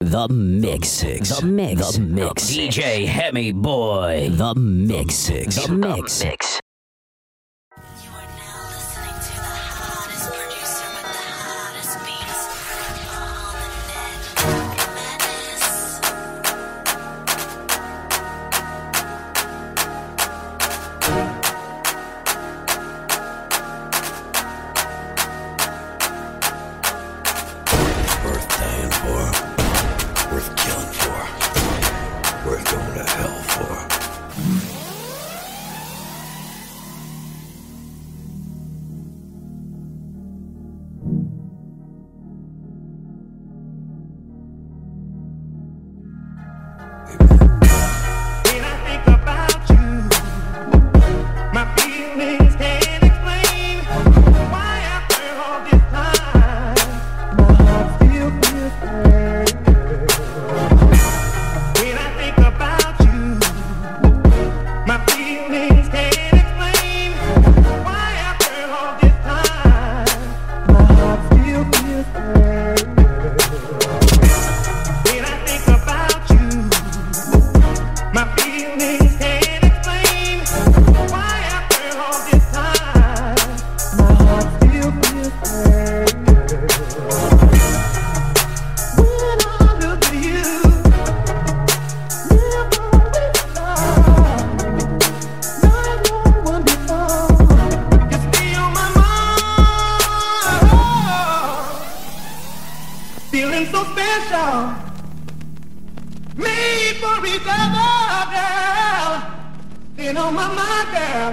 The mix. The mix. The mix. DJ HemiBoy. The mix. The mix. mix. So special made for each other, girl. Been on my mind, girl.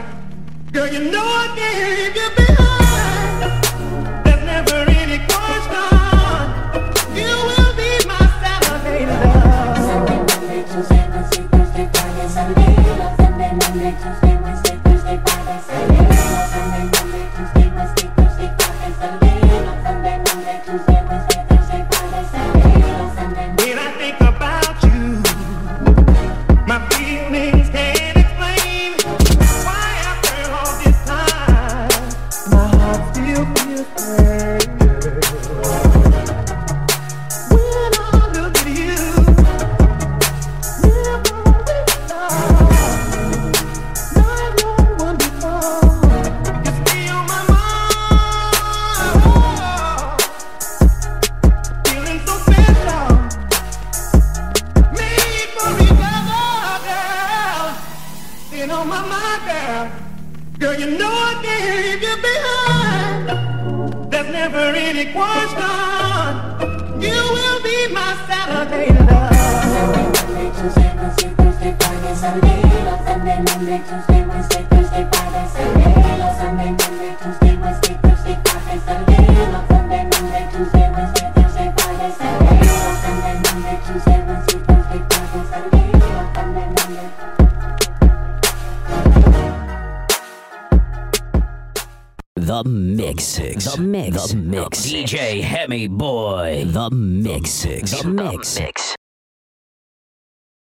Girl, you know I can't leave you behind. There's never any question. You will be my love. Sunday, Tuesday, Wednesday, Thursday, Friday, Sunday. Love Sunday, Monday, Tuesday, Wednesday, my mind, girl. Girl, you know I can't leave you behind. There's never any question. You will be my Saturday love. Tuesday, Wednesday, Thursday, Friday, Sunday. Sunday, Monday, Tuesday, Wednesday, Thursday, Friday, Sunday. Sunday, Monday, Tuesday, The mix. The mix. The mix. DJ HemiBoy. The mix. The mix. mix.